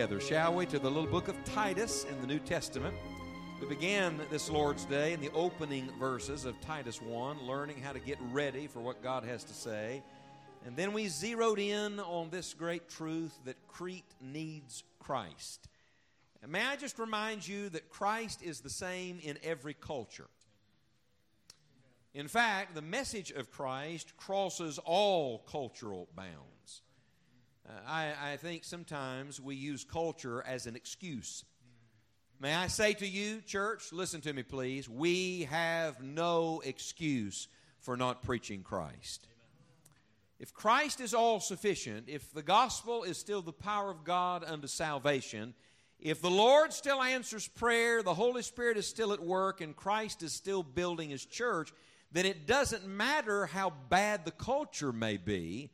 Together, shall we, to the little book of Titus in the New Testament. We began this Lord's Day in the opening verses of Titus 1, learning how to get ready for what God has to say. And then we zeroed in on this great truth that Crete needs Christ. And may I just remind you that Christ is the same in every culture. In fact, the message of Christ crosses all cultural bounds. Uh, I, I think sometimes we use culture as an excuse. May I say to you, church, listen to me, please. We have no excuse for not preaching Christ. If Christ is all sufficient, if the gospel is still the power of God unto salvation, if the Lord still answers prayer, the Holy Spirit is still at work, and Christ is still building his church, then it doesn't matter how bad the culture may be,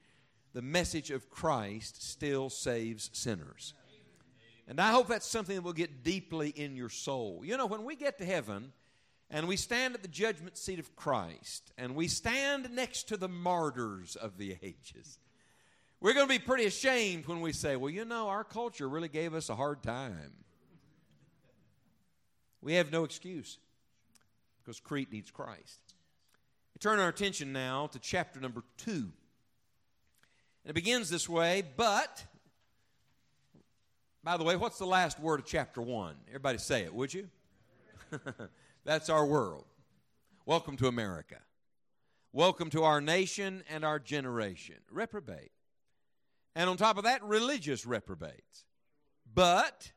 the message of Christ still saves sinners. And I hope that's something that will get deeply in your soul. You know, when we get to heaven and we stand at the judgment seat of Christ and we stand next to the martyrs of the ages, we're going to be pretty ashamed when we say, well, you know, our culture really gave us a hard time. We have no excuse because Crete needs Christ. We turn our attention now to chapter number two. And it begins this way, but, by the way, what's the last word of chapter 1? Everybody say it, would you? That's our world. Welcome to America. Welcome to our nation and our generation. Reprobate. And on top of that, religious reprobates. But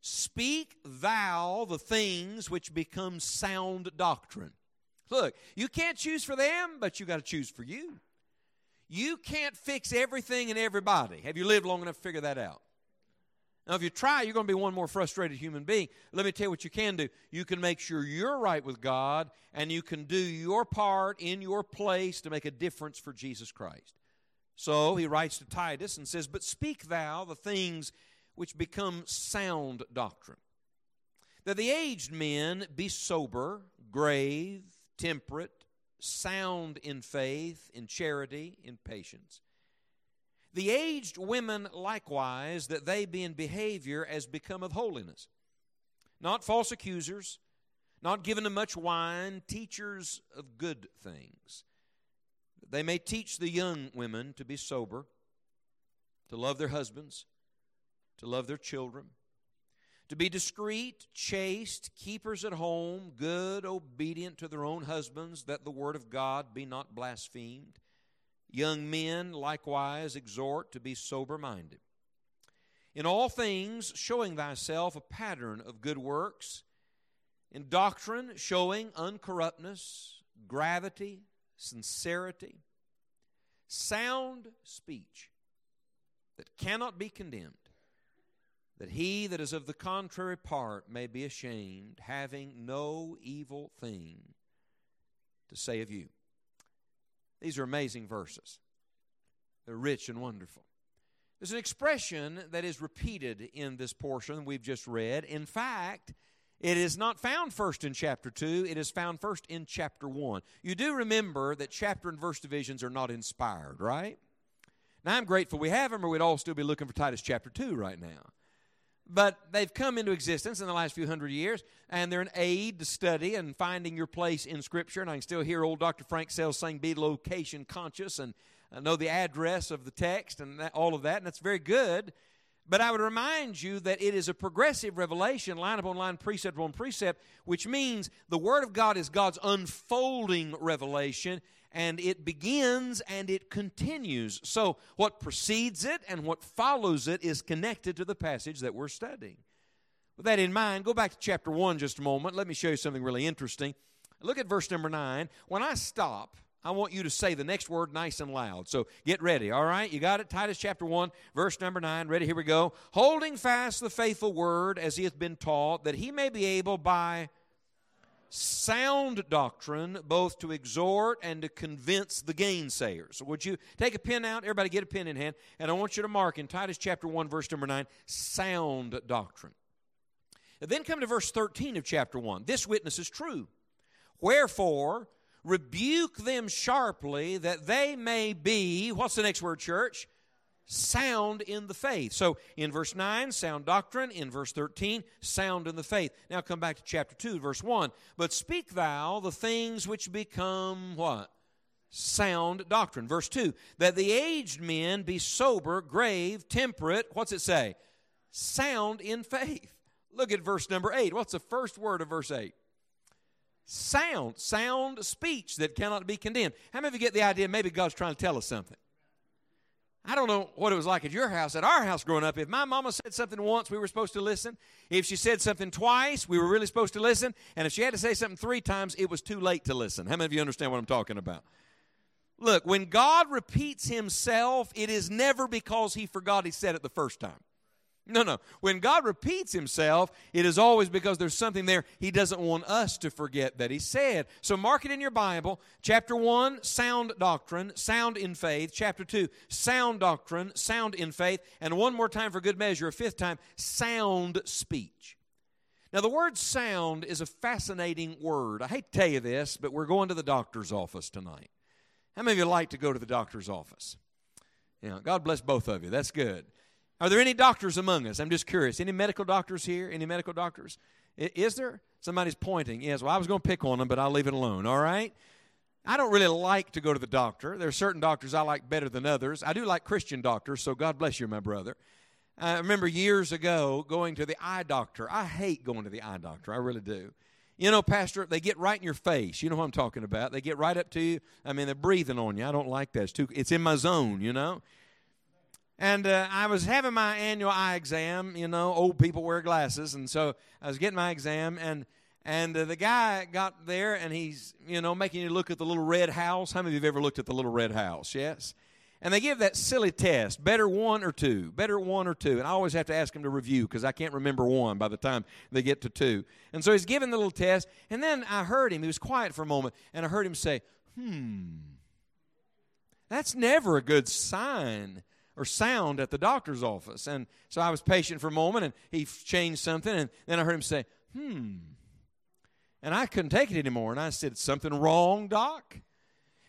speak thou the things which become sound doctrine. Look, you can't choose for them, but you got to choose for you. You can't fix everything and everybody. Have you lived long enough to figure that out? Now, if you try, you're going to be one more frustrated human being. Let me tell you what you can do. You can make sure you're right with God, and you can do your part in your place to make a difference for Jesus Christ. So he writes to Titus and says, But speak thou the things which become sound doctrine. That the aged men be sober, grave, temperate, sound in faith, in charity, in patience. The aged women likewise, that they be in behavior as becometh holiness, not false accusers, not given to much wine, teachers of good things. They may teach the young women to be sober, to love their husbands, to love their children to be discreet, chaste, keepers at home, good, obedient to their own husbands, that the word of God be not blasphemed. Young men likewise exhort to be sober minded. In all things, showing thyself a pattern of good works, in doctrine, showing uncorruptness, gravity, sincerity, sound speech that cannot be condemned that he that is of the contrary part may be ashamed, having no evil thing to say of you. These are amazing verses. They're rich and wonderful. There's an expression that is repeated in this portion we've just read. In fact, it is not found first in chapter 2, it is found first in chapter 1. You do remember that chapter and verse divisions are not inspired, right? Now, I'm grateful we have them, or we'd all still be looking for Titus chapter 2 right now but they've come into existence in the last few hundred years, and they're an aid to study and finding your place in Scripture. And I can still hear old Dr. Frank Sells saying, "Be location conscious," and uh, know the address of the text and that, all of that, and that's very good. But I would remind you that it is a progressive revelation, line upon line, precept upon precept, which means the Word of God is God's unfolding revelation, and it begins and it continues. So, what precedes it and what follows it is connected to the passage that we're studying. With that in mind, go back to chapter 1 just a moment. Let me show you something really interesting. Look at verse number 9. When I stop, I want you to say the next word nice and loud. So get ready, all right? You got it? Titus chapter 1, verse number 9. Ready? Here we go. Holding fast the faithful word as he hath been taught, that he may be able by sound doctrine both to exhort and to convince the gainsayers. Would you take a pen out? Everybody get a pen in hand. And I want you to mark in Titus chapter 1, verse number 9, sound doctrine. And then come to verse 13 of chapter 1. This witness is true. Wherefore, rebuke them sharply that they may be, what's the next word, church? Sound in the faith. So in verse 9, sound doctrine. In verse 13, sound in the faith. Now come back to chapter 2, verse 1. But speak thou the things which become what? Sound doctrine. Verse 2 That the aged men be sober, grave, temperate. What's it say? Sound in faith. Look at verse number 8. What's the first word of verse 8? sound, sound speech that cannot be condemned. How many of you get the idea maybe God's trying to tell us something? I don't know what it was like at your house. At our house growing up, if my mama said something once, we were supposed to listen. If she said something twice, we were really supposed to listen. And if she had to say something three times, it was too late to listen. How many of you understand what I'm talking about? Look, when God repeats himself, it is never because he forgot he said it the first time. No, no. When God repeats himself, it is always because there's something there he doesn't want us to forget that he said. So mark it in your Bible. Chapter 1, sound doctrine, sound in faith. Chapter 2, sound doctrine, sound in faith. And one more time for good measure, a fifth time, sound speech. Now, the word sound is a fascinating word. I hate to tell you this, but we're going to the doctor's office tonight. How many of you like to go to the doctor's office? Yeah, God bless both of you. That's good. Are there any doctors among us? I'm just curious. Any medical doctors here? Any medical doctors? Is there? Somebody's pointing. Yes, well, I was going to pick on them, but I'll leave it alone, all right? I don't really like to go to the doctor. There are certain doctors I like better than others. I do like Christian doctors, so God bless you, my brother. I remember years ago going to the eye doctor. I hate going to the eye doctor. I really do. You know, Pastor, they get right in your face. You know what I'm talking about. They get right up to you. I mean, they're breathing on you. I don't like that. It's, too, it's in my zone, you know. And uh, I was having my annual eye exam. You know, old people wear glasses, and so I was getting my exam, and and uh, the guy got there, and he's you know making you look at the little red house. How many of you have ever looked at the little red house? Yes. And they give that silly test, better one or two, better one or two. And I always have to ask him to review because I can't remember one by the time they get to two. And so he's giving the little test, and then I heard him. He was quiet for a moment, and I heard him say, "Hmm." That's never a good sign or sound at the doctor's office. And so I was patient for a moment and he changed something. And then I heard him say, hmm. And I couldn't take it anymore. And I said, Something wrong, doc?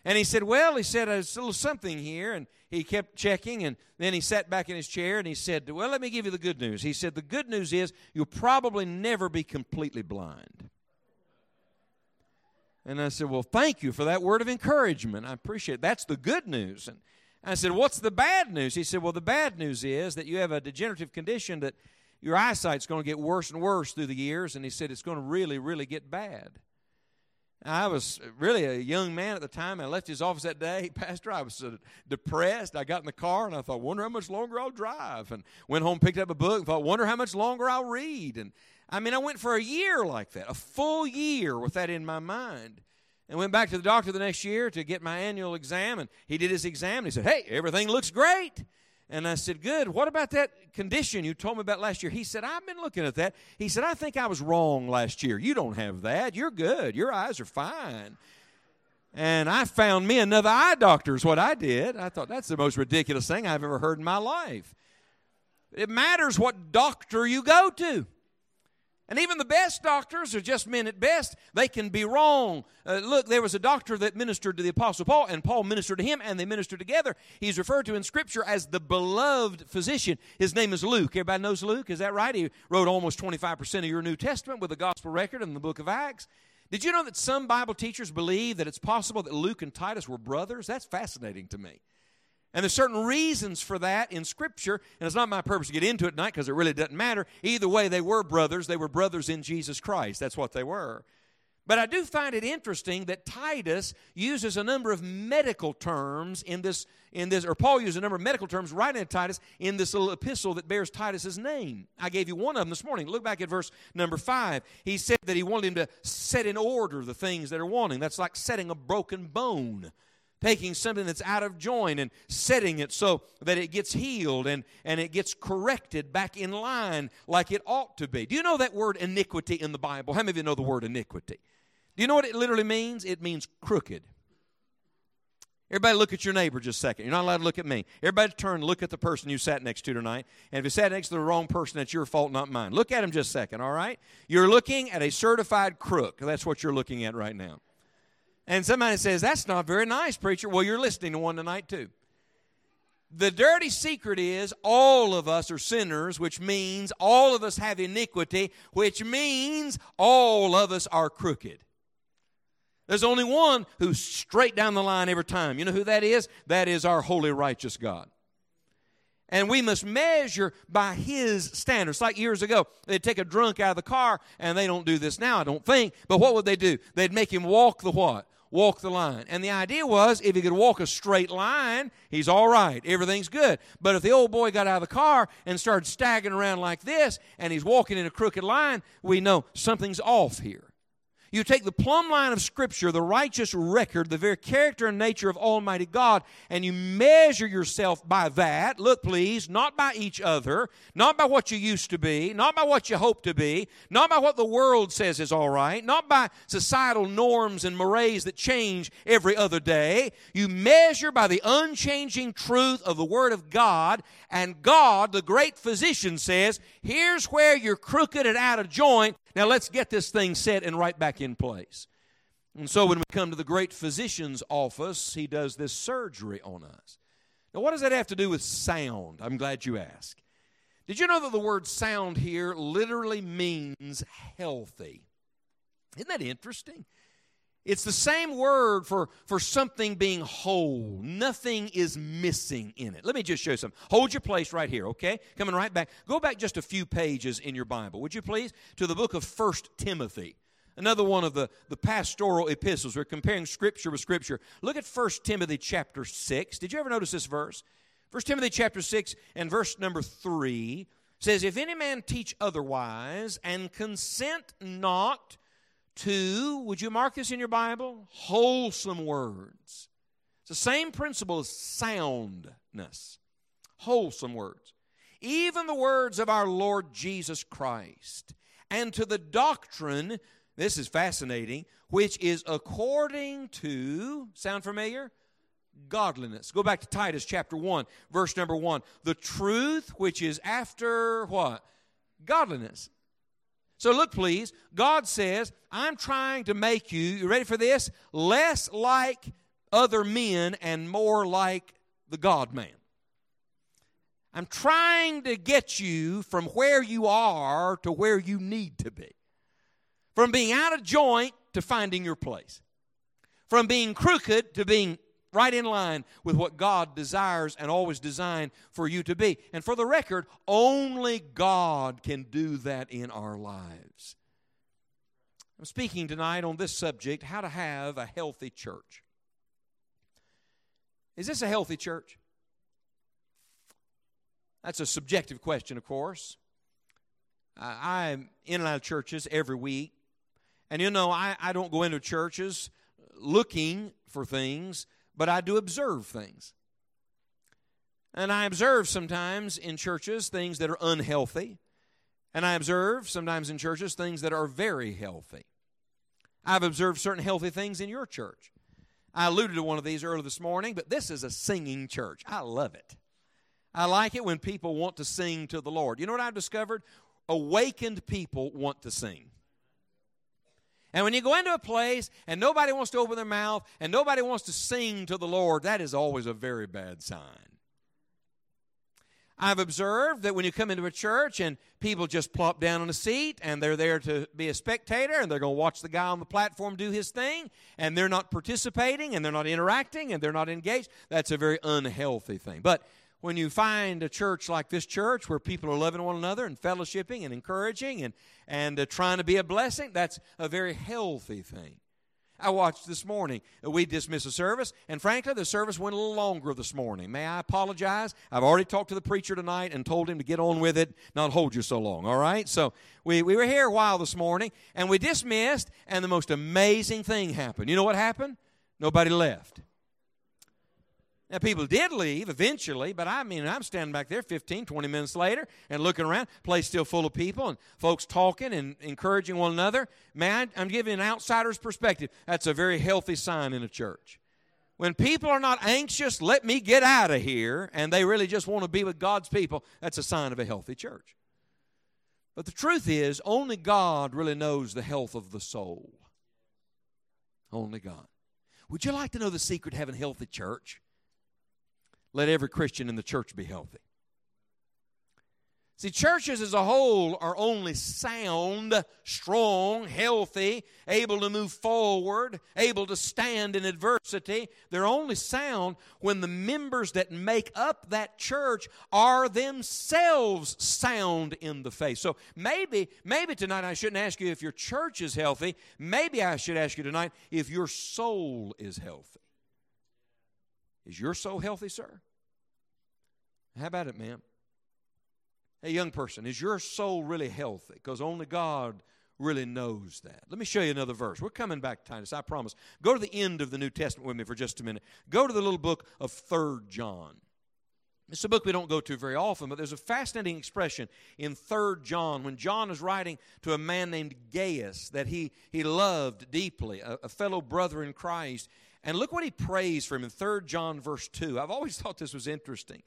And he said, Well, he said, there's a little something here. And he kept checking. And then he sat back in his chair and he said, Well, let me give you the good news. He said, The good news is you'll probably never be completely blind. And I said, Well, thank you for that word of encouragement. I appreciate it. That's the good news. And I said, What's the bad news? He said, Well, the bad news is that you have a degenerative condition that your eyesight's going to get worse and worse through the years. And he said, It's going to really, really get bad. I was really a young man at the time. I left his office that day, Pastor. I was uh, depressed. I got in the car and I thought, wonder how much longer I'll drive. And went home, picked up a book, and thought, wonder how much longer I'll read. And I mean, I went for a year like that, a full year with that in my mind and went back to the doctor the next year to get my annual exam. And he did his exam. And he said, Hey, everything looks great. And I said, Good. What about that condition you told me about last year? He said, I've been looking at that. He said, I think I was wrong last year. You don't have that. You're good. Your eyes are fine. And I found me another eye doctor, is what I did. I thought, That's the most ridiculous thing I've ever heard in my life. It matters what doctor you go to. And even the best doctors are just men at best. They can be wrong. Uh, look, there was a doctor that ministered to the Apostle Paul, and Paul ministered to him, and they ministered together. He's referred to in Scripture as the beloved physician. His name is Luke. Everybody knows Luke, is that right? He wrote almost 25% of your New Testament with the gospel record in the book of Acts. Did you know that some Bible teachers believe that it's possible that Luke and Titus were brothers? That's fascinating to me. And there's certain reasons for that in Scripture, and it's not my purpose to get into it tonight because it really doesn't matter. Either way, they were brothers. They were brothers in Jesus Christ. That's what they were. But I do find it interesting that Titus uses a number of medical terms in this, in this, or Paul uses a number of medical terms right in Titus in this little epistle that bears Titus's name. I gave you one of them this morning. Look back at verse number five. He said that he wanted him to set in order the things that are wanting. That's like setting a broken bone taking something that's out of joint and setting it so that it gets healed and, and it gets corrected back in line like it ought to be. Do you know that word iniquity in the Bible? How many of you know the word iniquity? Do you know what it literally means? It means crooked. Everybody look at your neighbor just a second. You're not allowed to look at me. Everybody turn look at the person you sat next to tonight. And if you sat next to the wrong person, that's your fault, not mine. Look at him just a second, all right? You're looking at a certified crook. That's what you're looking at right now. And somebody says, That's not very nice, preacher. Well, you're listening to one tonight, too. The dirty secret is all of us are sinners, which means all of us have iniquity, which means all of us are crooked. There's only one who's straight down the line every time. You know who that is? That is our holy, righteous God. And we must measure by his standards. Like years ago, they'd take a drunk out of the car, and they don't do this now, I don't think. But what would they do? They'd make him walk the what? Walk the line. And the idea was if he could walk a straight line, he's all right. Everything's good. But if the old boy got out of the car and started staggering around like this, and he's walking in a crooked line, we know something's off here. You take the plumb line of Scripture, the righteous record, the very character and nature of Almighty God, and you measure yourself by that. Look, please, not by each other, not by what you used to be, not by what you hope to be, not by what the world says is all right, not by societal norms and mores that change every other day. You measure by the unchanging truth of the Word of God, and God, the great physician, says, Here's where you're crooked and out of joint. Now let's get this thing set and right back in place. And so when we come to the great physician's office, he does this surgery on us. Now, what does that have to do with sound? I'm glad you asked. Did you know that the word sound here literally means healthy? Isn't that interesting? It's the same word for, for something being whole. Nothing is missing in it. Let me just show you something. Hold your place right here, okay? Coming right back. Go back just a few pages in your Bible, would you please? To the book of First Timothy. Another one of the, the pastoral epistles. We're comparing Scripture with Scripture. Look at First Timothy chapter 6. Did you ever notice this verse? First Timothy chapter 6 and verse number 3 says, If any man teach otherwise and consent not to, would you mark this in your Bible? Wholesome words. It's the same principle as soundness. Wholesome words. Even the words of our Lord Jesus Christ. And to the doctrine, this is fascinating, which is according to, sound familiar? Godliness. Go back to Titus chapter 1, verse number 1. The truth which is after what? Godliness. So look, please. God says, I'm trying to make you, you ready for this? Less like other men and more like the God man. I'm trying to get you from where you are to where you need to be. From being out of joint to finding your place. From being crooked to being right in line with what God desires and always designed for you to be. And for the record, only God can do that in our lives. I'm speaking tonight on this subject how to have a healthy church. Is this a healthy church? That's a subjective question, of course. I'm in and out of churches every week. And you know, I, I don't go into churches looking for things but I do observe things. And I observe sometimes in churches things that are unhealthy, and I observe sometimes in churches things that are very healthy. I've observed certain healthy things in your church. I alluded to one of these earlier this morning, but this is a singing church. I love it. I like it when people want to sing to the Lord. You know what I've discovered? Awakened people want to sing. And when you go into a place and nobody wants to open their mouth and nobody wants to sing to the Lord, that is always a very bad sign. I've observed that when you come into a church and people just plop down on a seat and they're there to be a spectator and they're going to watch the guy on the platform do his thing and they're not participating and they're not interacting and they're not engaged, that's a very unhealthy thing. But when you find a church like this church where people are loving one another and fellowshipping and encouraging and, and uh, trying to be a blessing, that's a very healthy thing. I watched this morning. We dismissed a service, and frankly, the service went a little longer this morning. May I apologize? I've already talked to the preacher tonight and told him to get on with it, not hold you so long, all right? So we, we were here a while this morning, and we dismissed, and the most amazing thing happened. You know what happened? Nobody left. Now, people did leave eventually, but I mean, I'm standing back there 15, 20 minutes later and looking around, place still full of people and folks talking and encouraging one another. Man, I'm giving an outsider's perspective. That's a very healthy sign in a church. When people are not anxious, let me get out of here, and they really just want to be with God's people, that's a sign of a healthy church. But the truth is, only God really knows the health of the soul. Only God. Would you like to know the secret to having a healthy church? Let every Christian in the church be healthy. See, churches as a whole are only sound, strong, healthy, able to move forward, able to stand in adversity. They're only sound when the members that make up that church are themselves sound in the faith. So maybe, maybe tonight I shouldn't ask you if your church is healthy. Maybe I should ask you tonight if your soul is healthy. Is your soul healthy, sir? How about it, ma'am? Hey, young person, is your soul really healthy? Because only God really knows that. Let me show you another verse. We're coming back, to Titus, I promise. Go to the end of the New Testament with me for just a minute. Go to the little book of Third John. It's a book we don't go to very often, but there's a fascinating expression in Third John when John is writing to a man named Gaius that he, he loved deeply, a, a fellow brother in Christ. And look what he prays for him in 3 John, verse 2. I've always thought this was interesting.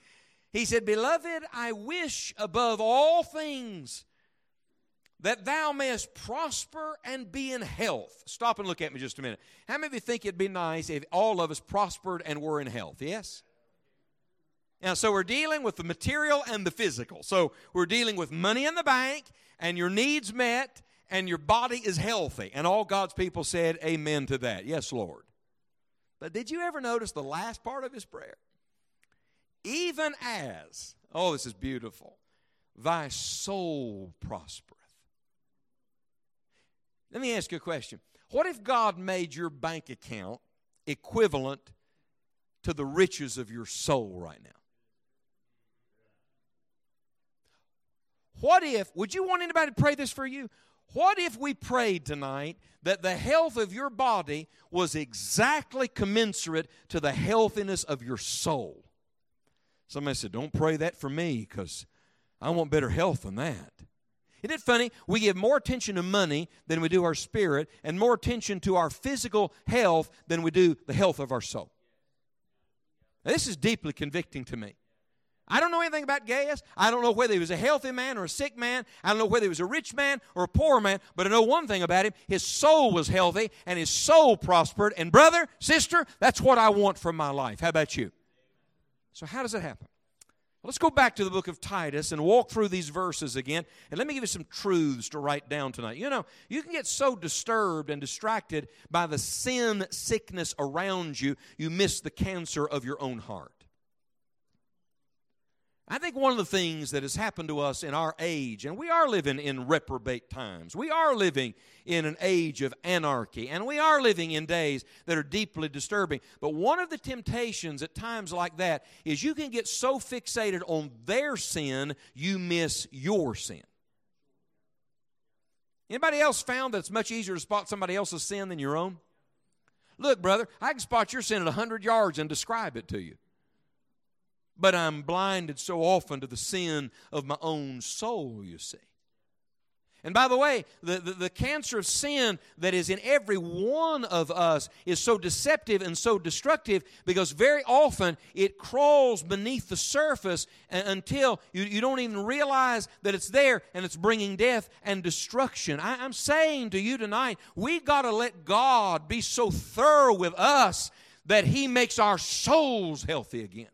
He said, Beloved, I wish above all things that thou mayest prosper and be in health. Stop and look at me just a minute. How many of you think it'd be nice if all of us prospered and were in health? Yes? Now, so we're dealing with the material and the physical. So we're dealing with money in the bank and your needs met and your body is healthy. And all God's people said, Amen to that. Yes, Lord. But did you ever notice the last part of his prayer? Even as, oh, this is beautiful, thy soul prospereth. Let me ask you a question. What if God made your bank account equivalent to the riches of your soul right now? What if, would you want anybody to pray this for you? What if we prayed tonight that the health of your body was exactly commensurate to the healthiness of your soul? Somebody said, Don't pray that for me because I want better health than that. Isn't it funny? We give more attention to money than we do our spirit, and more attention to our physical health than we do the health of our soul. Now, this is deeply convicting to me. I don't know anything about Gaius. I don't know whether he was a healthy man or a sick man. I don't know whether he was a rich man or a poor man, but I know one thing about him. His soul was healthy and his soul prospered. And, brother, sister, that's what I want from my life. How about you? So, how does it happen? Well, let's go back to the book of Titus and walk through these verses again. And let me give you some truths to write down tonight. You know, you can get so disturbed and distracted by the sin sickness around you, you miss the cancer of your own heart. I think one of the things that has happened to us in our age, and we are living in reprobate times, we are living in an age of anarchy, and we are living in days that are deeply disturbing. But one of the temptations at times like that is you can get so fixated on their sin, you miss your sin. Anybody else found that it's much easier to spot somebody else's sin than your own? Look, brother, I can spot your sin at 100 yards and describe it to you but I'm blinded so often to the sin of my own soul, you see. And by the way, the, the, the, cancer of sin that is in every one of us is so deceptive and so destructive because very often it crawls beneath the surface until you, you don't even realize that it's there and it's bringing death and destruction. I, I'm saying to you tonight, we got to let God be so thorough with us that He makes our souls healthy again.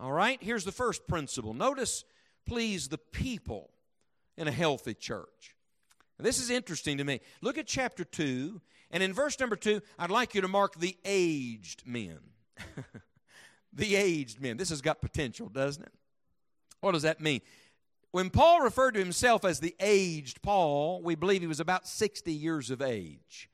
All right, here's the first principle. Notice, please, the people in a healthy church. This is interesting to me. Look at chapter 2, and in verse number 2, I'd like you to mark the aged men. the aged men. This has got potential, doesn't it? What does that mean? When Paul referred to himself as the aged Paul, we believe he was about 60 years of age.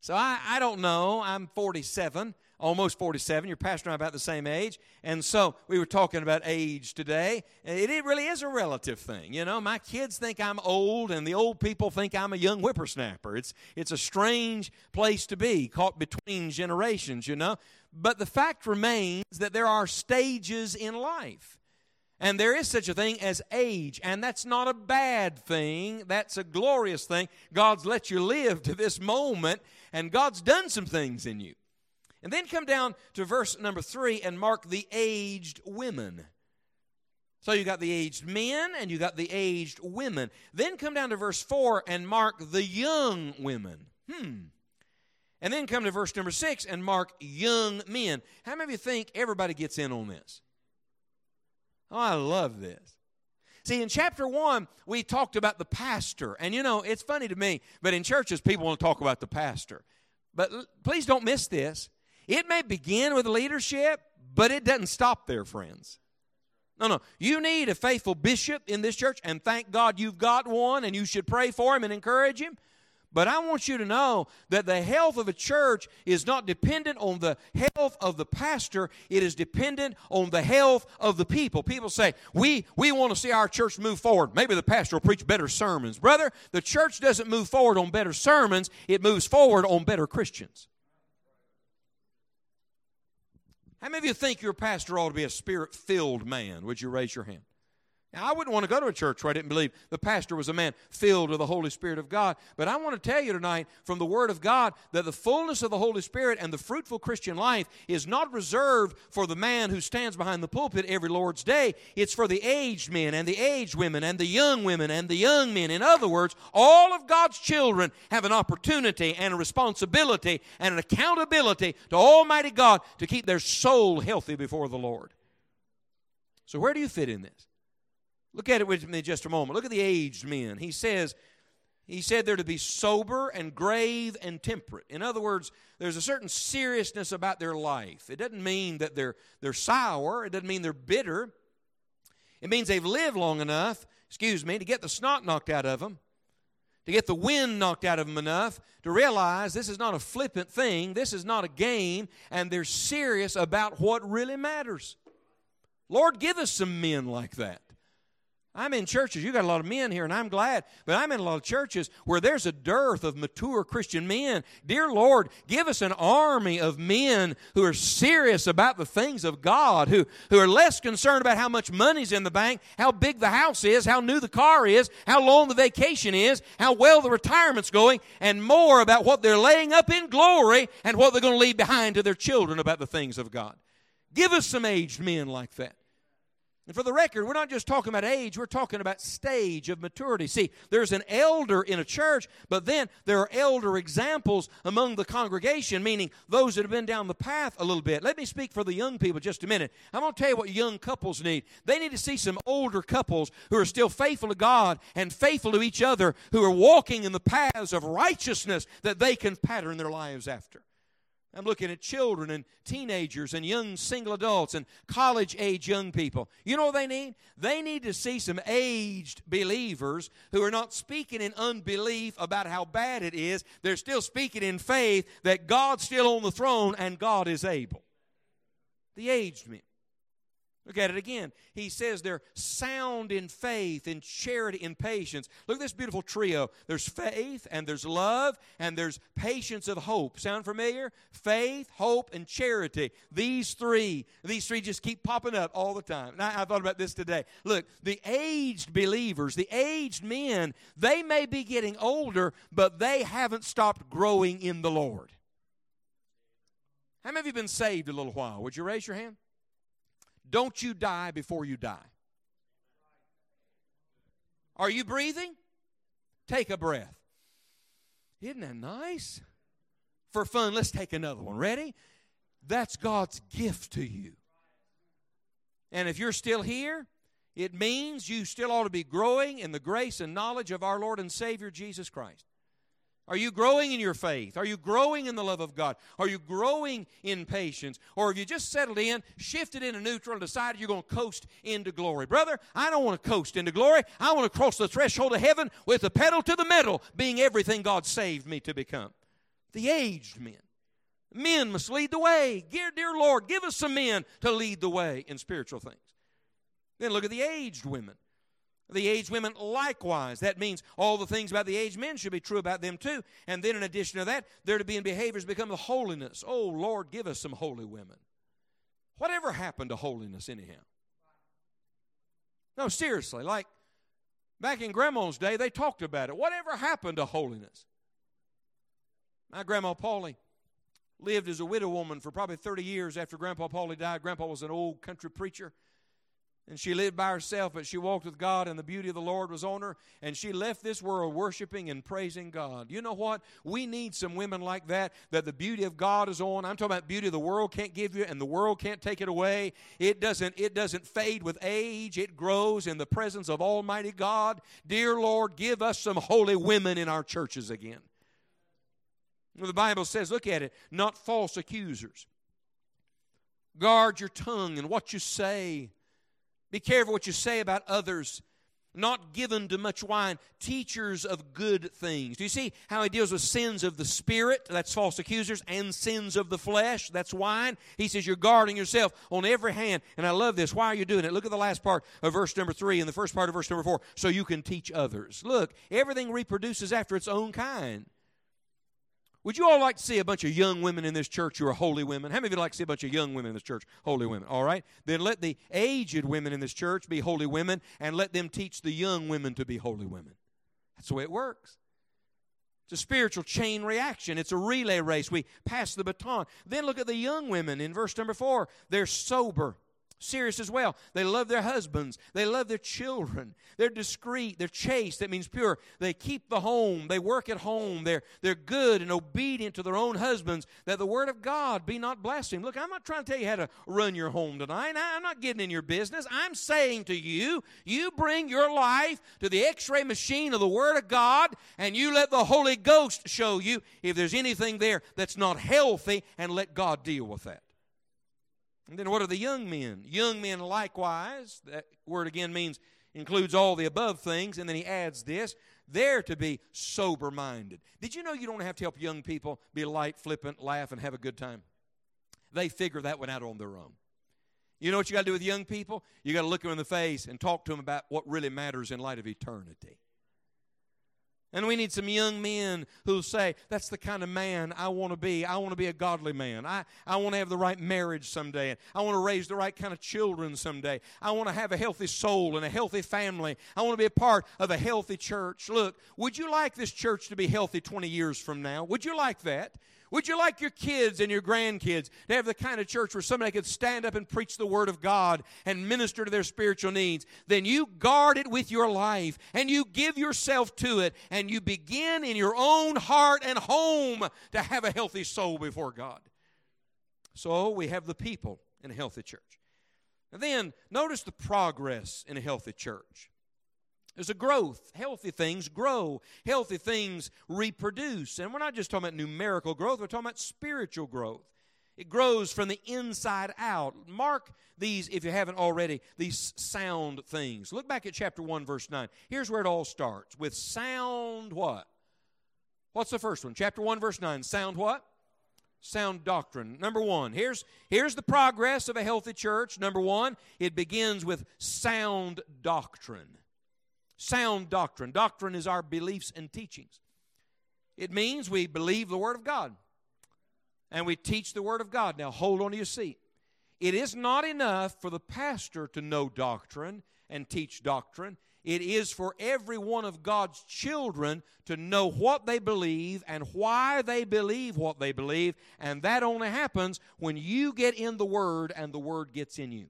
So I, I don't know. I'm 47 almost 47. Your pastor and I about the same age. And so we were talking about age today. It, it really is a relative thing. You know, my kids think I'm old, and the old people think I'm a young whippersnapper. It's, it's a strange place to be, caught between generations, you know. But the fact remains that there are stages in life. And there is such a thing as age, and that's not a bad thing. That's a glorious thing. God's let you live to this moment, and God's done some things in you. And then come down to verse number three and mark the aged women. So you got the aged men and you got the aged women. Then come down to verse four and mark the young women. Hmm. And then come to verse number six and mark young men. How many of you think everybody gets in on this? Oh, I love this. See, in chapter one, we talked about the pastor. And you know, it's funny to me, but in churches, people want to talk about the pastor. But please don't miss this. It may begin with leadership, but it doesn't stop there, friends. No, no. You need a faithful bishop in this church, and thank God you've got one, and you should pray for him and encourage him. But I want you to know that the health of a church is not dependent on the health of the pastor, it is dependent on the health of the people. People say, We, we want to see our church move forward. Maybe the pastor will preach better sermons. Brother, the church doesn't move forward on better sermons, it moves forward on better Christians. How many of you think your pastor ought to be a spirit filled man? Would you raise your hand? Now, I wouldn't want to go to a church where I didn't believe the pastor was a man filled with the Holy Spirit of God. But I want to tell you tonight from the Word of God that the fullness of the Holy Spirit and the fruitful Christian life is not reserved for the man who stands behind the pulpit every Lord's day. It's for the aged men and the aged women and the young women and the young men. In other words, all of God's children have an opportunity and a responsibility and an accountability to Almighty God to keep their soul healthy before the Lord. So, where do you fit in this? Look at it with me just a moment. Look at the aged men. He says, he said they're to be sober and grave and temperate. In other words, there's a certain seriousness about their life. It doesn't mean that they're, they're sour, it doesn't mean they're bitter. It means they've lived long enough, excuse me, to get the snot knocked out of them, to get the wind knocked out of them enough to realize this is not a flippant thing, this is not a game, and they're serious about what really matters. Lord, give us some men like that. I'm in churches, you got a lot of men here, and I'm glad, but I'm in a lot of churches where there's a dearth of mature Christian men. Dear Lord, give us an army of men who are serious about the things of God, who, who are less concerned about how much money's in the bank, how big the house is, how new the car is, how long the vacation is, how well the retirement's going, and more about what they're laying up in glory and what they're going to leave behind to their children about the things of God. Give us some aged men like that. And for the record, we're not just talking about age, we're talking about stage of maturity. See, there's an elder in a church, but then there are elder examples among the congregation, meaning those that have been down the path a little bit. Let me speak for the young people just a minute. I'm going to tell you what young couples need. They need to see some older couples who are still faithful to God and faithful to each other, who are walking in the paths of righteousness that they can pattern their lives after. I'm looking at children and teenagers and young single adults and college age young people. You know what they need? They need to see some aged believers who are not speaking in unbelief about how bad it is. They're still speaking in faith that God's still on the throne and God is able. The aged men. Look at it again. He says they're sound in faith, in charity, in patience. Look at this beautiful trio. There's faith, and there's love, and there's patience of hope. Sound familiar? Faith, hope, and charity. These three, these three just keep popping up all the time. And I, I thought about this today. Look, the aged believers, the aged men, they may be getting older, but they haven't stopped growing in the Lord. How many of you been saved a little while? Would you raise your hand? Don't you die before you die. Are you breathing? Take a breath. Isn't that nice? For fun, let's take another one. Ready? That's God's gift to you. And if you're still here, it means you still ought to be growing in the grace and knowledge of our Lord and Savior Jesus Christ. Are you growing in your faith? Are you growing in the love of God? Are you growing in patience? Or have you just settled in, shifted into neutral, and decided you're going to coast into glory? Brother, I don't want to coast into glory. I want to cross the threshold of heaven with the pedal to the metal, being everything God saved me to become. The aged men. Men must lead the way. Dear, dear Lord, give us some men to lead the way in spiritual things. Then look at the aged women. The aged women likewise. That means all the things about the aged men should be true about them too. And then in addition to that, they're to be in behaviors become the holiness. Oh Lord, give us some holy women. Whatever happened to holiness anyhow? No, seriously, like back in grandma's day, they talked about it. Whatever happened to holiness? My grandma Polly lived as a widow woman for probably 30 years after Grandpa Pauley died. Grandpa was an old country preacher. And she lived by herself, but she walked with God, and the beauty of the Lord was on her. And she left this world worshiping and praising God. You know what? We need some women like that, that the beauty of God is on. I'm talking about beauty the world can't give you, and the world can't take it away. It doesn't, it doesn't fade with age, it grows in the presence of Almighty God. Dear Lord, give us some holy women in our churches again. The Bible says, look at it, not false accusers. Guard your tongue and what you say. Be careful what you say about others. Not given to much wine, teachers of good things. Do you see how he deals with sins of the spirit? That's false accusers, and sins of the flesh. That's wine. He says you're guarding yourself on every hand. And I love this. Why are you doing it? Look at the last part of verse number three and the first part of verse number four. So you can teach others. Look, everything reproduces after its own kind. Would you all like to see a bunch of young women in this church who are holy women? How many of you like to see a bunch of young women in this church, holy women? All right. Then let the aged women in this church be holy women and let them teach the young women to be holy women. That's the way it works. It's a spiritual chain reaction. It's a relay race. We pass the baton. Then look at the young women in verse number four. They're sober serious as well. They love their husbands. They love their children. They're discreet. They're chaste. That means pure. They keep the home. They work at home. They're, they're good and obedient to their own husbands, that the word of God be not blasphemed. Look, I'm not trying to tell you how to run your home tonight. I'm not getting in your business. I'm saying to you, you bring your life to the x ray machine of the word of God, and you let the Holy Ghost show you if there's anything there that's not healthy, and let God deal with that. And then what are the young men? Young men likewise, that word again means includes all the above things, and then he adds this they're to be sober minded. Did you know you don't have to help young people be light, flippant, laugh, and have a good time? They figure that one out on their own. You know what you got to do with young people? You got to look them in the face and talk to them about what really matters in light of eternity. And we need some young men who'll say, That's the kind of man I want to be. I want to be a godly man. I, I want to have the right marriage someday. And I want to raise the right kind of children someday. I want to have a healthy soul and a healthy family. I want to be a part of a healthy church. Look, would you like this church to be healthy 20 years from now? Would you like that? Would you like your kids and your grandkids to have the kind of church where somebody could stand up and preach the Word of God and minister to their spiritual needs? Then you guard it with your life and you give yourself to it and you begin in your own heart and home to have a healthy soul before God. So we have the people in a healthy church. And then notice the progress in a healthy church. There's a growth. Healthy things grow. Healthy things reproduce. And we're not just talking about numerical growth, we're talking about spiritual growth. It grows from the inside out. Mark these, if you haven't already, these sound things. Look back at chapter 1, verse 9. Here's where it all starts with sound what? What's the first one? Chapter 1, verse 9. Sound what? Sound doctrine. Number one, here's, here's the progress of a healthy church. Number one, it begins with sound doctrine sound doctrine. Doctrine is our beliefs and teachings. It means we believe the Word of God and we teach the Word of God. Now, hold on to your seat. It is not enough for the pastor to know doctrine and teach doctrine. It is for every one of God's children to know what they believe and why they believe what they believe. And that only happens when you get in the Word and the Word gets in you.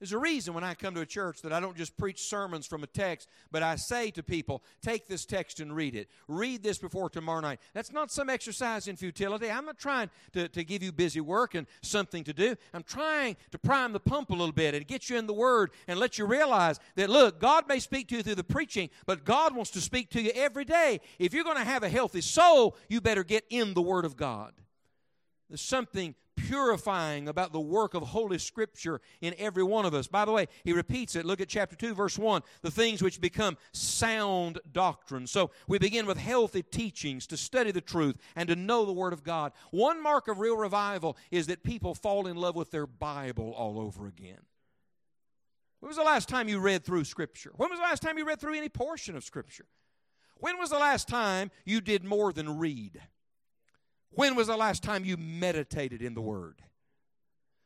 There's a reason when I come to a church that I don't just preach sermons from a text, but I say to people, take this text and read it. Read this before tomorrow night. That's not some exercise in futility. I'm not trying to, to give you busy work and something to do. I'm trying to prime the pump a little bit and get you in the Word and let you realize that, look, God may speak to you through the preaching, but God wants to speak to you every day. If you're going to have a healthy soul, you better get in the Word of God. There's something purifying about the work of Holy Scripture in every one of us. By the way, he repeats it. Look at chapter 2, verse 1 the things which become sound doctrine. So we begin with healthy teachings to study the truth and to know the Word of God. One mark of real revival is that people fall in love with their Bible all over again. When was the last time you read through Scripture? When was the last time you read through any portion of Scripture? When was the last time you did more than read? When was the last time you meditated in the Word?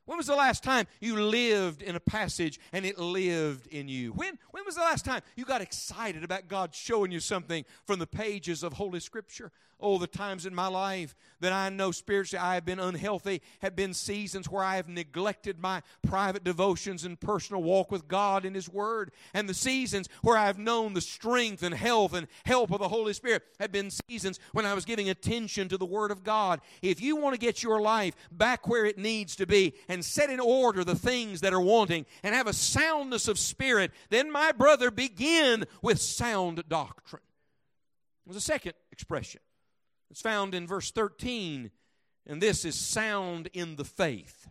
When was the last time you lived in a passage and it lived in you? When, when was the last time you got excited about God showing you something from the pages of Holy Scripture? Oh, the times in my life that I know spiritually I have been unhealthy have been seasons where I have neglected my private devotions and personal walk with God and His Word. And the seasons where I have known the strength and health and help of the Holy Spirit have been seasons when I was giving attention to the Word of God. If you want to get your life back where it needs to be and set in order the things that are wanting and have a soundness of spirit, then, my brother, begin with sound doctrine. There's a second expression. It's found in verse 13, and this is sound in the faith.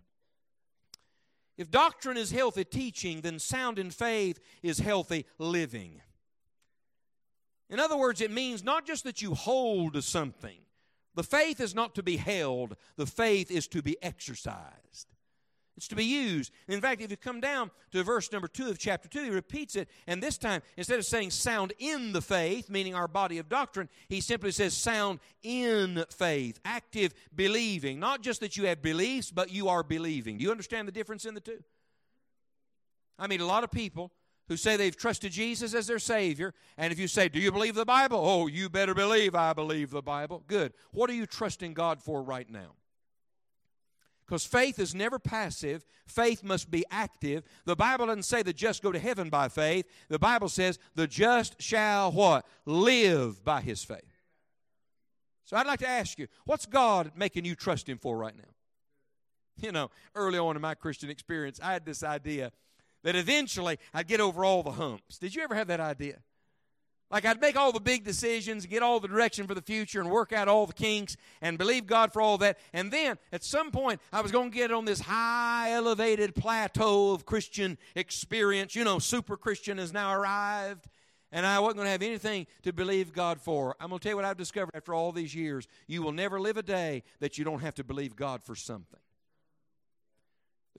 If doctrine is healthy teaching, then sound in faith is healthy living. In other words, it means not just that you hold to something. The faith is not to be held, the faith is to be exercised. It's to be used. In fact, if you come down to verse number two of chapter two, he repeats it, and this time, instead of saying sound in the faith, meaning our body of doctrine, he simply says sound in faith, active believing. Not just that you have beliefs, but you are believing. Do you understand the difference in the two? I mean, a lot of people who say they've trusted Jesus as their Savior, and if you say, Do you believe the Bible? Oh, you better believe I believe the Bible. Good. What are you trusting God for right now? Because faith is never passive, faith must be active. The Bible doesn't say the just go to heaven by faith. The Bible says the just shall what? Live by his faith. So I'd like to ask you, what's God making you trust him for right now? You know, early on in my Christian experience, I had this idea that eventually I'd get over all the humps. Did you ever have that idea? Like I'd make all the big decisions, get all the direction for the future, and work out all the kinks and believe God for all that. And then at some point, I was going to get on this high elevated plateau of Christian experience. You know, super Christian has now arrived. And I wasn't going to have anything to believe God for. I'm going to tell you what I've discovered after all these years. You will never live a day that you don't have to believe God for something.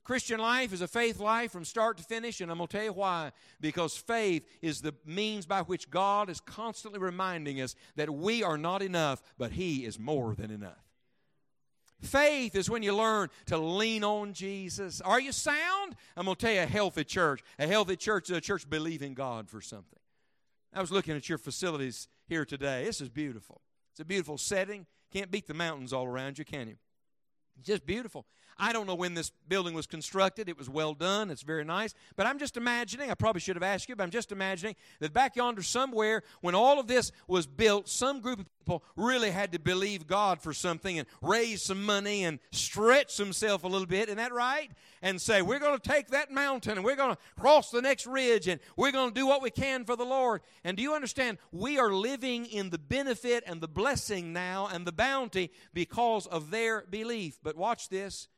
Christian life is a faith life from start to finish, and I'm going to tell you why. Because faith is the means by which God is constantly reminding us that we are not enough, but He is more than enough. Faith is when you learn to lean on Jesus. Are you sound? I'm going to tell you a healthy church. A healthy church is a church believing God for something. I was looking at your facilities here today. This is beautiful. It's a beautiful setting. Can't beat the mountains all around you, can you? Just beautiful. I don't know when this building was constructed. It was well done. It's very nice. But I'm just imagining, I probably should have asked you, but I'm just imagining that back yonder somewhere, when all of this was built, some group of people really had to believe God for something and raise some money and stretch themselves a little bit. Isn't that right? And say, we're going to take that mountain and we're going to cross the next ridge and we're going to do what we can for the Lord. And do you understand? We are living in the benefit and the blessing now and the bounty because of their belief. But watch this.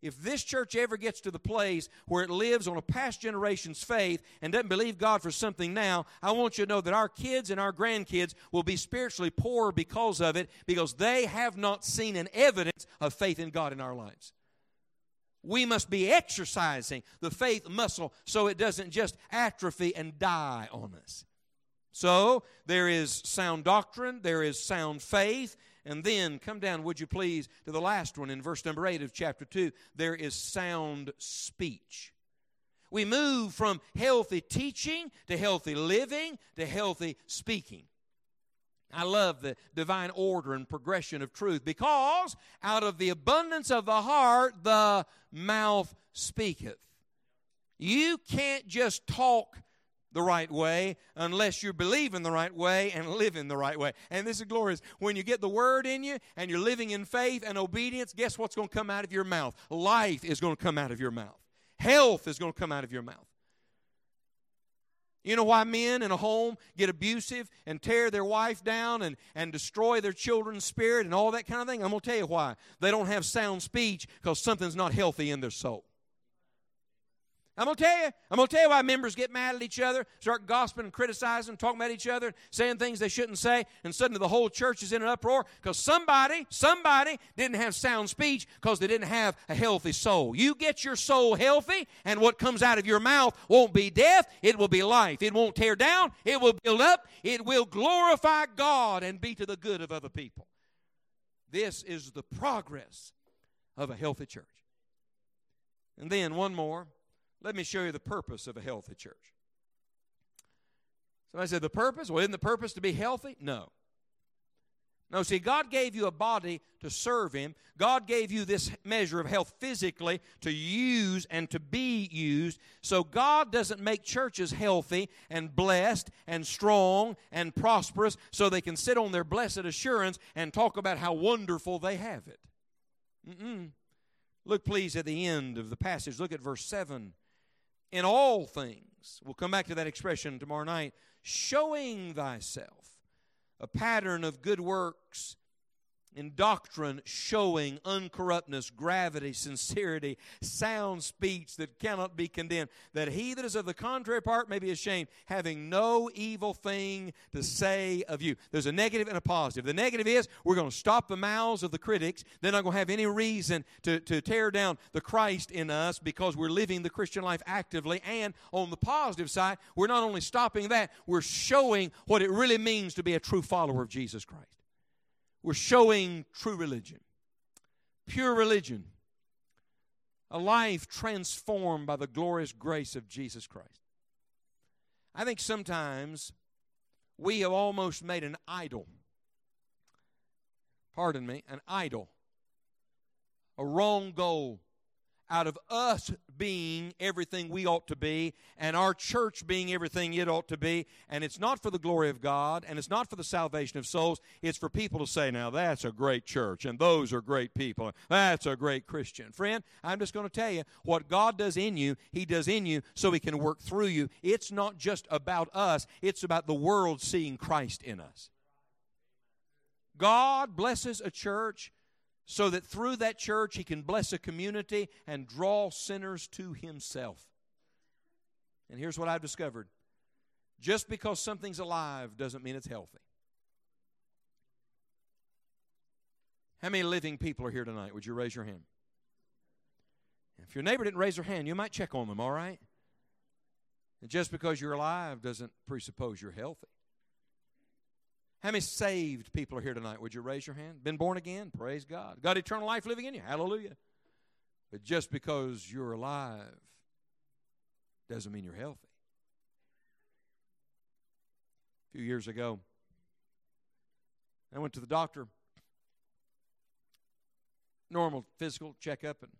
If this church ever gets to the place where it lives on a past generation's faith and doesn't believe God for something now, I want you to know that our kids and our grandkids will be spiritually poor because of it, because they have not seen an evidence of faith in God in our lives. We must be exercising the faith muscle so it doesn't just atrophy and die on us. So, there is sound doctrine, there is sound faith, and then come down, would you please, to the last one in verse number 8 of chapter 2. There is sound speech. We move from healthy teaching to healthy living to healthy speaking. I love the divine order and progression of truth because out of the abundance of the heart, the mouth speaketh. You can't just talk the right way unless you're believing the right way and living the right way. And this is glorious. When you get the word in you and you're living in faith and obedience, guess what's going to come out of your mouth? Life is going to come out of your mouth. Health is going to come out of your mouth. You know why men in a home get abusive and tear their wife down and, and destroy their children's spirit and all that kind of thing? I'm going to tell you why. They don't have sound speech because something's not healthy in their soul. I'm to tell you. I'm to tell you why members get mad at each other, start gossiping and criticizing, talking about each other, saying things they shouldn't say, and suddenly the whole church is in an uproar because somebody, somebody didn't have sound speech because they didn't have a healthy soul. You get your soul healthy, and what comes out of your mouth won't be death, it will be life. It won't tear down, it will build up, it will glorify God and be to the good of other people. This is the progress of a healthy church. And then one more. Let me show you the purpose of a healthy church. Somebody said, The purpose? Well, isn't the purpose to be healthy? No. No, see, God gave you a body to serve Him. God gave you this measure of health physically to use and to be used. So God doesn't make churches healthy and blessed and strong and prosperous so they can sit on their blessed assurance and talk about how wonderful they have it. Mm-mm. Look, please, at the end of the passage. Look at verse 7 in all things. We'll come back to that expression tomorrow night. Showing thyself a pattern of good works in doctrine showing uncorruptness, gravity, sincerity, sound speech that cannot be condemned, that he that is of the contrary part may be ashamed, having no evil thing to say of you. There's a negative and a positive. The negative is we're going to stop the mouths of the critics. They're not going to have any reason to, to tear down the Christ in us because we're living the Christian life actively. And on the positive side, we're not only stopping that, we're showing what it really means to be a true follower of Jesus Christ. We're showing true religion, pure religion, a life transformed by the glorious grace of Jesus Christ. I think sometimes we have almost made an idol, pardon me, an idol, a wrong goal out of us being everything we ought to be and our church being everything it ought to be. And it's not for the glory of God and it's not for the salvation of souls. It's for people to say, now that's a great church and those are great people. That's a great Christian. Friend, I'm just going to tell you what God does in you, He does in you so He can work through you. It's not just about us, it's about the world seeing Christ in us. God blesses a church so that through that church he can bless a community and draw sinners to himself. And here's what I've discovered just because something's alive doesn't mean it's healthy. How many living people are here tonight? Would you raise your hand? If your neighbor didn't raise their hand, you might check on them, all right? And just because you're alive doesn't presuppose you're healthy. How many saved people are here tonight? Would you raise your hand? Been born again? Praise God. Got eternal life living in you? Hallelujah. But just because you're alive doesn't mean you're healthy. A few years ago, I went to the doctor, normal physical checkup, and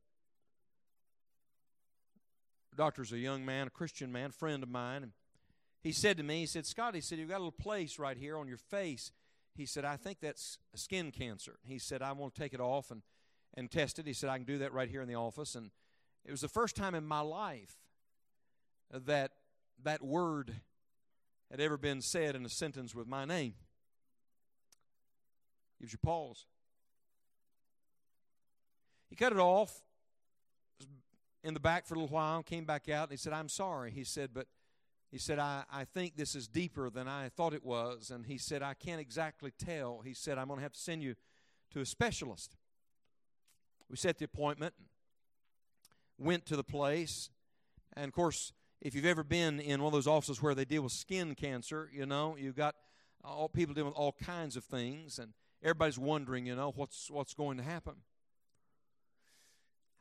the doctor's a young man, a Christian man, friend of mine, and he said to me, he said, Scott, he said, you've got a little place right here on your face. He said, I think that's skin cancer. He said, I want to take it off and, and test it. He said, I can do that right here in the office. And it was the first time in my life that that word had ever been said in a sentence with my name. Gives you pause. He cut it off in the back for a little while, came back out, and he said, I'm sorry. He said, but he said, I, I think this is deeper than I thought it was. And he said, I can't exactly tell. He said, I'm going to have to send you to a specialist. We set the appointment, went to the place. And of course, if you've ever been in one of those offices where they deal with skin cancer, you know, you've got all people dealing with all kinds of things. And everybody's wondering, you know, what's, what's going to happen.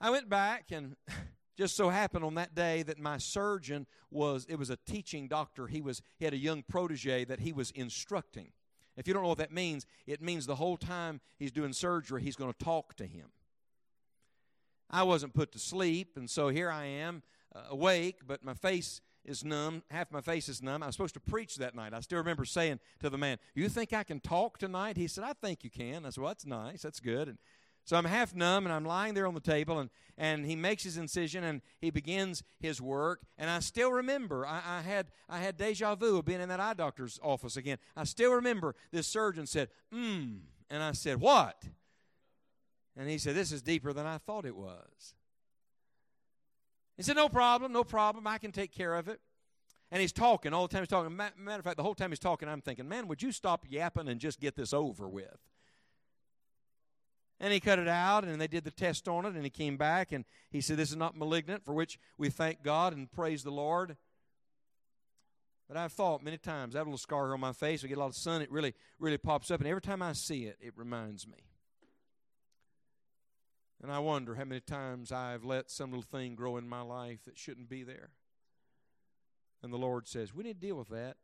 I went back and just so happened on that day that my surgeon was it was a teaching doctor he was he had a young protege that he was instructing if you don't know what that means it means the whole time he's doing surgery he's going to talk to him i wasn't put to sleep and so here i am uh, awake, but my face is numb. Half my face is numb. I was supposed to preach that night. I still remember saying to the man, You think I can talk tonight? He said, I think you can. I said, Well, that's nice. That's good. And so I'm half numb and I'm lying there on the table and, and he makes his incision and he begins his work. And I still remember, I, I, had, I had deja vu of being in that eye doctor's office again. I still remember this surgeon said, Mmm. And I said, What? And he said, This is deeper than I thought it was. He said, No problem, no problem. I can take care of it. And he's talking all the time. He's talking. Matter of fact, the whole time he's talking, I'm thinking, Man, would you stop yapping and just get this over with? And he cut it out, and they did the test on it, and he came back, and he said, This is not malignant, for which we thank God and praise the Lord. But I've thought many times, I have a little scar here on my face, I get a lot of sun, it really, really pops up, and every time I see it, it reminds me. And I wonder how many times I've let some little thing grow in my life that shouldn't be there. And the Lord says, We need to deal with that.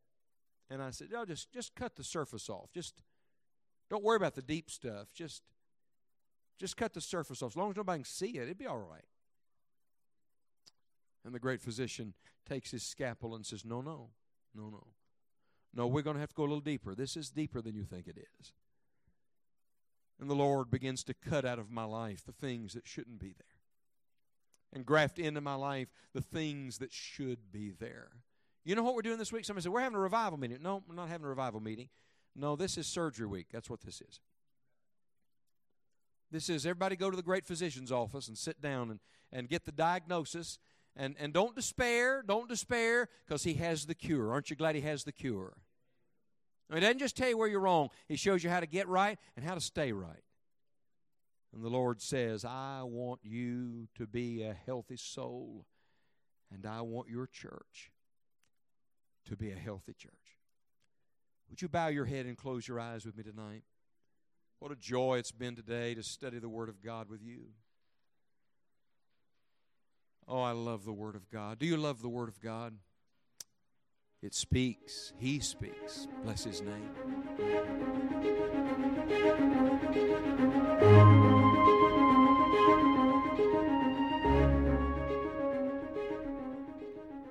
And I said, No, just just cut the surface off. Just don't worry about the deep stuff. Just just cut the surface off. As long as nobody can see it, it'd be all right. And the great physician takes his scalpel and says, No, no, no, no. No, we're going to have to go a little deeper. This is deeper than you think it is. And the Lord begins to cut out of my life the things that shouldn't be there and graft into my life the things that should be there. You know what we're doing this week? Somebody said, We're having a revival meeting. No, we're not having a revival meeting. No, this is surgery week. That's what this is. This is everybody go to the great physician's office and sit down and, and get the diagnosis. And, and don't despair. Don't despair because he has the cure. Aren't you glad he has the cure? He doesn't just tell you where you're wrong, He shows you how to get right and how to stay right. And the Lord says, I want you to be a healthy soul, and I want your church to be a healthy church. Would you bow your head and close your eyes with me tonight? What a joy it's been today to study the Word of God with you. Oh, I love the Word of God. Do you love the Word of God? It speaks. He speaks. Bless His name.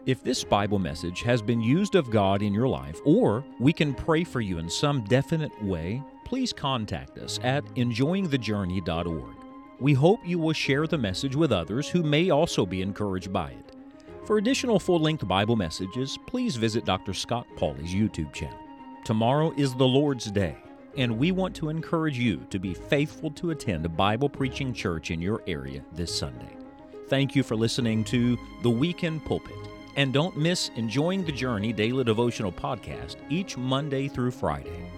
If this Bible message has been used of God in your life, or we can pray for you in some definite way, please contact us at enjoyingthejourney.org. We hope you will share the message with others who may also be encouraged by it. For additional full length Bible messages, please visit Dr. Scott Pauley's YouTube channel. Tomorrow is the Lord's Day, and we want to encourage you to be faithful to attend a Bible preaching church in your area this Sunday. Thank you for listening to The Weekend Pulpit, and don't miss Enjoying the Journey Daily Devotional Podcast each Monday through Friday.